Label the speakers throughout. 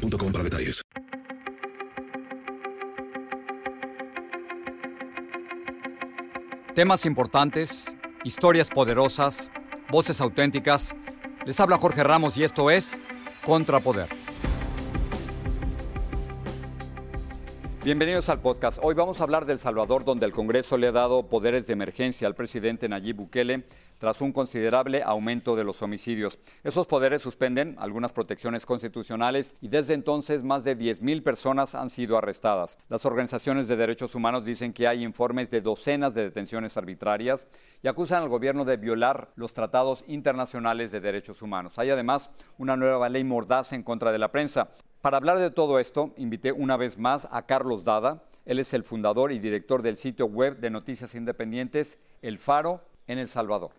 Speaker 1: para detalles.
Speaker 2: Temas importantes, historias poderosas, voces auténticas. Les habla Jorge Ramos y esto es Contrapoder. Bienvenidos al podcast. Hoy vamos a hablar del Salvador, donde el Congreso le ha dado poderes de emergencia al presidente Nayib Bukele tras un considerable aumento de los homicidios. Esos poderes suspenden algunas protecciones constitucionales y desde entonces más de 10.000 personas han sido arrestadas. Las organizaciones de derechos humanos dicen que hay informes de docenas de detenciones arbitrarias y acusan al gobierno de violar los tratados internacionales de derechos humanos. Hay además una nueva ley mordaza en contra de la prensa. Para hablar de todo esto, invité una vez más a Carlos Dada. Él es el fundador y director del sitio web de noticias independientes El Faro en El Salvador.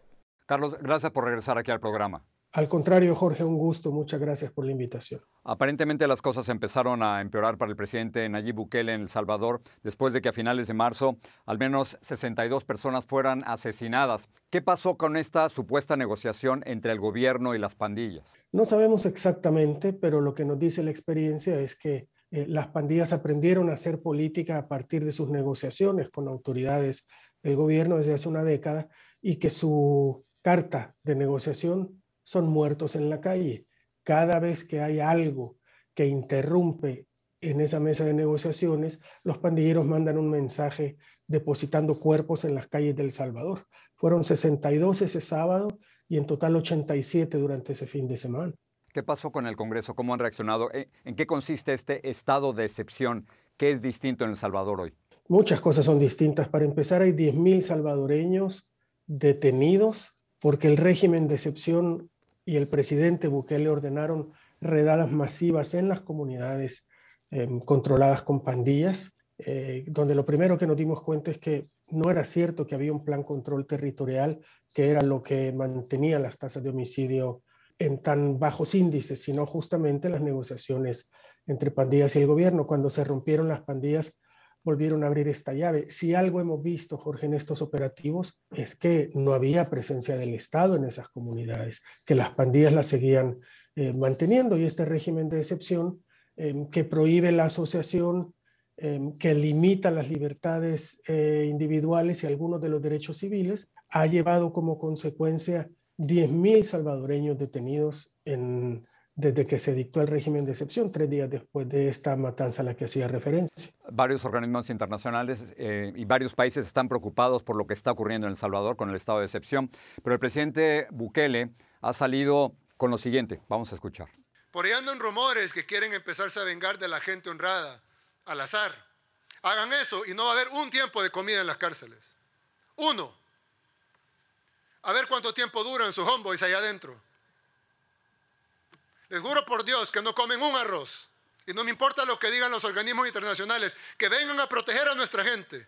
Speaker 2: Carlos, gracias por regresar aquí al programa.
Speaker 3: Al contrario, Jorge, un gusto. Muchas gracias por la invitación.
Speaker 2: Aparentemente las cosas empezaron a empeorar para el presidente Nayib Bukele en El Salvador después de que a finales de marzo al menos 62 personas fueran asesinadas. ¿Qué pasó con esta supuesta negociación entre el gobierno y las pandillas?
Speaker 3: No sabemos exactamente, pero lo que nos dice la experiencia es que eh, las pandillas aprendieron a hacer política a partir de sus negociaciones con autoridades del gobierno desde hace una década y que su carta de negociación son muertos en la calle. Cada vez que hay algo que interrumpe en esa mesa de negociaciones, los pandilleros mandan un mensaje depositando cuerpos en las calles del Salvador. Fueron 62 ese sábado y en total 87 durante ese fin de semana.
Speaker 2: ¿Qué pasó con el Congreso? ¿Cómo han reaccionado? ¿En qué consiste este estado de excepción? ¿Qué es distinto en El Salvador hoy?
Speaker 3: Muchas cosas son distintas. Para empezar, hay 10.000 salvadoreños detenidos porque el régimen de excepción y el presidente Bukele ordenaron redadas masivas en las comunidades em, controladas con pandillas, eh, donde lo primero que nos dimos cuenta es que no era cierto que había un plan control territorial, que era lo que mantenía las tasas de homicidio en tan bajos índices, sino justamente las negociaciones entre pandillas y el gobierno. Cuando se rompieron las pandillas, volvieron a abrir esta llave. Si algo hemos visto, Jorge, en estos operativos es que no había presencia del Estado en esas comunidades, que las pandillas las seguían eh, manteniendo y este régimen de excepción em, que prohíbe la asociación, em, que limita las libertades eh, individuales y algunos de los derechos civiles, ha llevado como consecuencia 10.000 salvadoreños detenidos en desde que se dictó el régimen de excepción, tres días después de esta matanza a la que hacía referencia.
Speaker 2: Varios organismos internacionales eh, y varios países están preocupados por lo que está ocurriendo en El Salvador con el estado de excepción, pero el presidente Bukele ha salido con lo siguiente, vamos a escuchar.
Speaker 4: Por ahí andan rumores que quieren empezarse a vengar de la gente honrada, al azar. Hagan eso y no va a haber un tiempo de comida en las cárceles. Uno. A ver cuánto tiempo duran sus homeboys allá adentro. Les juro por Dios que no comen un arroz. Y no me importa lo que digan los organismos internacionales, que vengan a proteger a nuestra gente.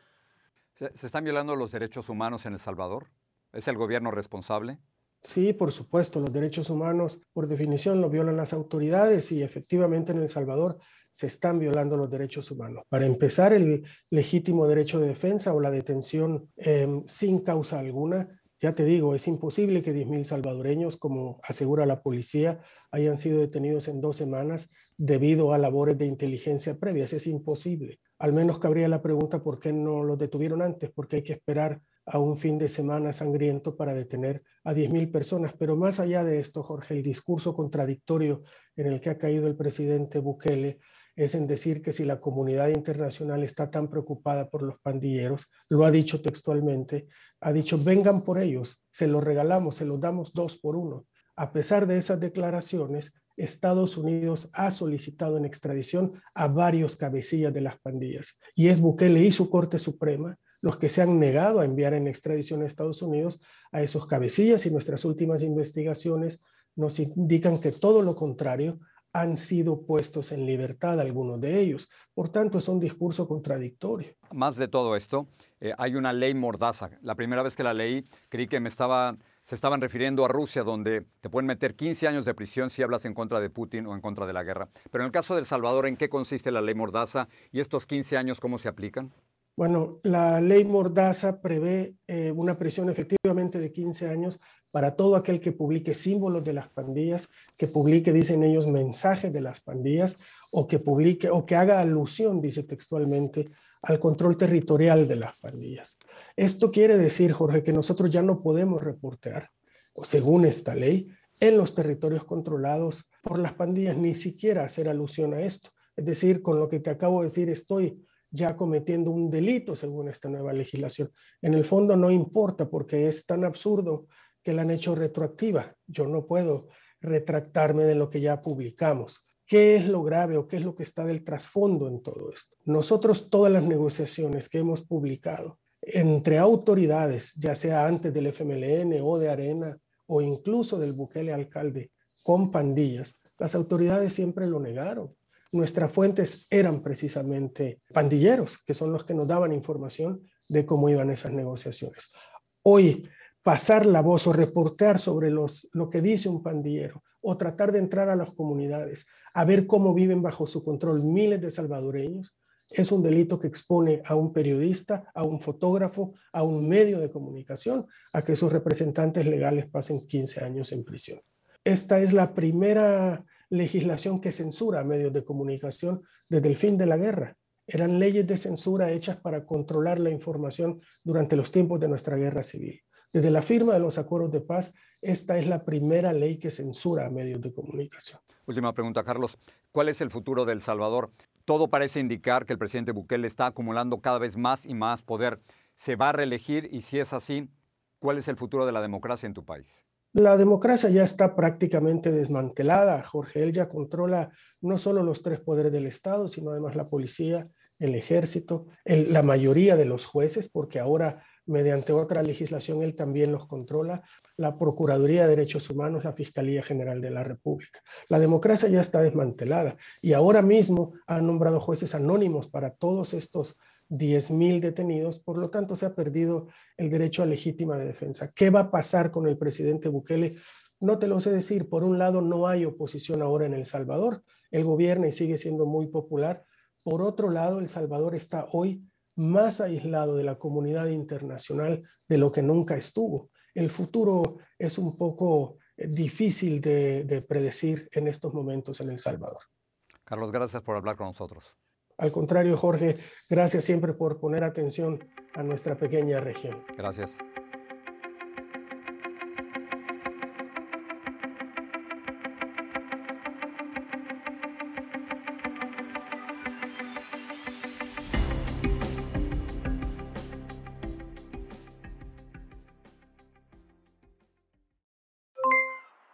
Speaker 2: ¿Se están violando los derechos humanos en El Salvador? ¿Es el gobierno responsable?
Speaker 3: Sí, por supuesto, los derechos humanos por definición los violan las autoridades y efectivamente en El Salvador se están violando los derechos humanos. Para empezar, el legítimo derecho de defensa o la detención em, sin causa alguna ya te digo, es imposible que 10.000 salvadoreños, como asegura la policía, hayan sido detenidos en dos semanas debido a labores de inteligencia previas. Es imposible. Al menos cabría la pregunta por qué no los detuvieron antes, porque hay que esperar a un fin de semana sangriento para detener a 10.000 personas. Pero más allá de esto, Jorge, el discurso contradictorio en el que ha caído el presidente Bukele es en decir que si la comunidad internacional está tan preocupada por los pandilleros, lo ha dicho textualmente, ha dicho, vengan por ellos, se los regalamos, se los damos dos por uno. A pesar de esas declaraciones, Estados Unidos ha solicitado en extradición a varios cabecillas de las pandillas y es Bukele y su Corte Suprema los que se han negado a enviar en extradición a Estados Unidos a esos cabecillas y nuestras últimas investigaciones nos indican que todo lo contrario, han sido puestos en libertad algunos de ellos. Por tanto, es un discurso contradictorio.
Speaker 2: Más de todo esto, eh, hay una ley mordaza. La primera vez que la leí, creí que me estaba, se estaban refiriendo a Rusia, donde te pueden meter 15 años de prisión si hablas en contra de Putin o en contra de la guerra. Pero en el caso de El Salvador, ¿en qué consiste la ley mordaza y estos 15 años cómo se aplican?
Speaker 3: Bueno, la ley Mordaza prevé eh, una prisión efectivamente de 15 años para todo aquel que publique símbolos de las pandillas, que publique, dicen ellos, mensajes de las pandillas o que publique o que haga alusión, dice textualmente, al control territorial de las pandillas. Esto quiere decir, Jorge, que nosotros ya no podemos reportear, según esta ley, en los territorios controlados por las pandillas, ni siquiera hacer alusión a esto. Es decir, con lo que te acabo de decir, estoy ya cometiendo un delito según esta nueva legislación. En el fondo no importa porque es tan absurdo que la han hecho retroactiva. Yo no puedo retractarme de lo que ya publicamos. ¿Qué es lo grave o qué es lo que está del trasfondo en todo esto? Nosotros todas las negociaciones que hemos publicado entre autoridades, ya sea antes del FMLN o de Arena o incluso del Bukele alcalde con pandillas, las autoridades siempre lo negaron nuestras fuentes eran precisamente pandilleros, que son los que nos daban información de cómo iban esas negociaciones. Hoy, pasar la voz o reportear sobre los, lo que dice un pandillero o tratar de entrar a las comunidades a ver cómo viven bajo su control miles de salvadoreños, es un delito que expone a un periodista, a un fotógrafo, a un medio de comunicación, a que sus representantes legales pasen 15 años en prisión. Esta es la primera legislación que censura a medios de comunicación desde el fin de la guerra. Eran leyes de censura hechas para controlar la información durante los tiempos de nuestra guerra civil. Desde la firma de los acuerdos de paz, esta es la primera ley que censura a medios de comunicación.
Speaker 2: Última pregunta, Carlos. ¿Cuál es el futuro de El Salvador? Todo parece indicar que el presidente Bukele está acumulando cada vez más y más poder. ¿Se va a reelegir? Y si es así, ¿cuál es el futuro de la democracia en tu país?
Speaker 3: La democracia ya está prácticamente desmantelada. Jorge, él ya controla no solo los tres poderes del Estado, sino además la policía, el ejército, la mayoría de los jueces, porque ahora mediante otra legislación él también los controla, la Procuraduría de Derechos Humanos, la Fiscalía General de la República. La democracia ya está desmantelada y ahora mismo han nombrado jueces anónimos para todos estos 10.000 detenidos, por lo tanto se ha perdido el derecho a legítima de defensa. ¿Qué va a pasar con el presidente Bukele? No te lo sé decir. Por un lado, no hay oposición ahora en El Salvador. El gobierno y sigue siendo muy popular. Por otro lado, El Salvador está hoy más aislado de la comunidad internacional de lo que nunca estuvo. El futuro es un poco eh, difícil de, de predecir en estos momentos en El Salvador.
Speaker 2: Carlos, gracias por hablar con nosotros.
Speaker 3: Al contrario, Jorge, gracias siempre por poner atención a nuestra pequeña región.
Speaker 2: Gracias.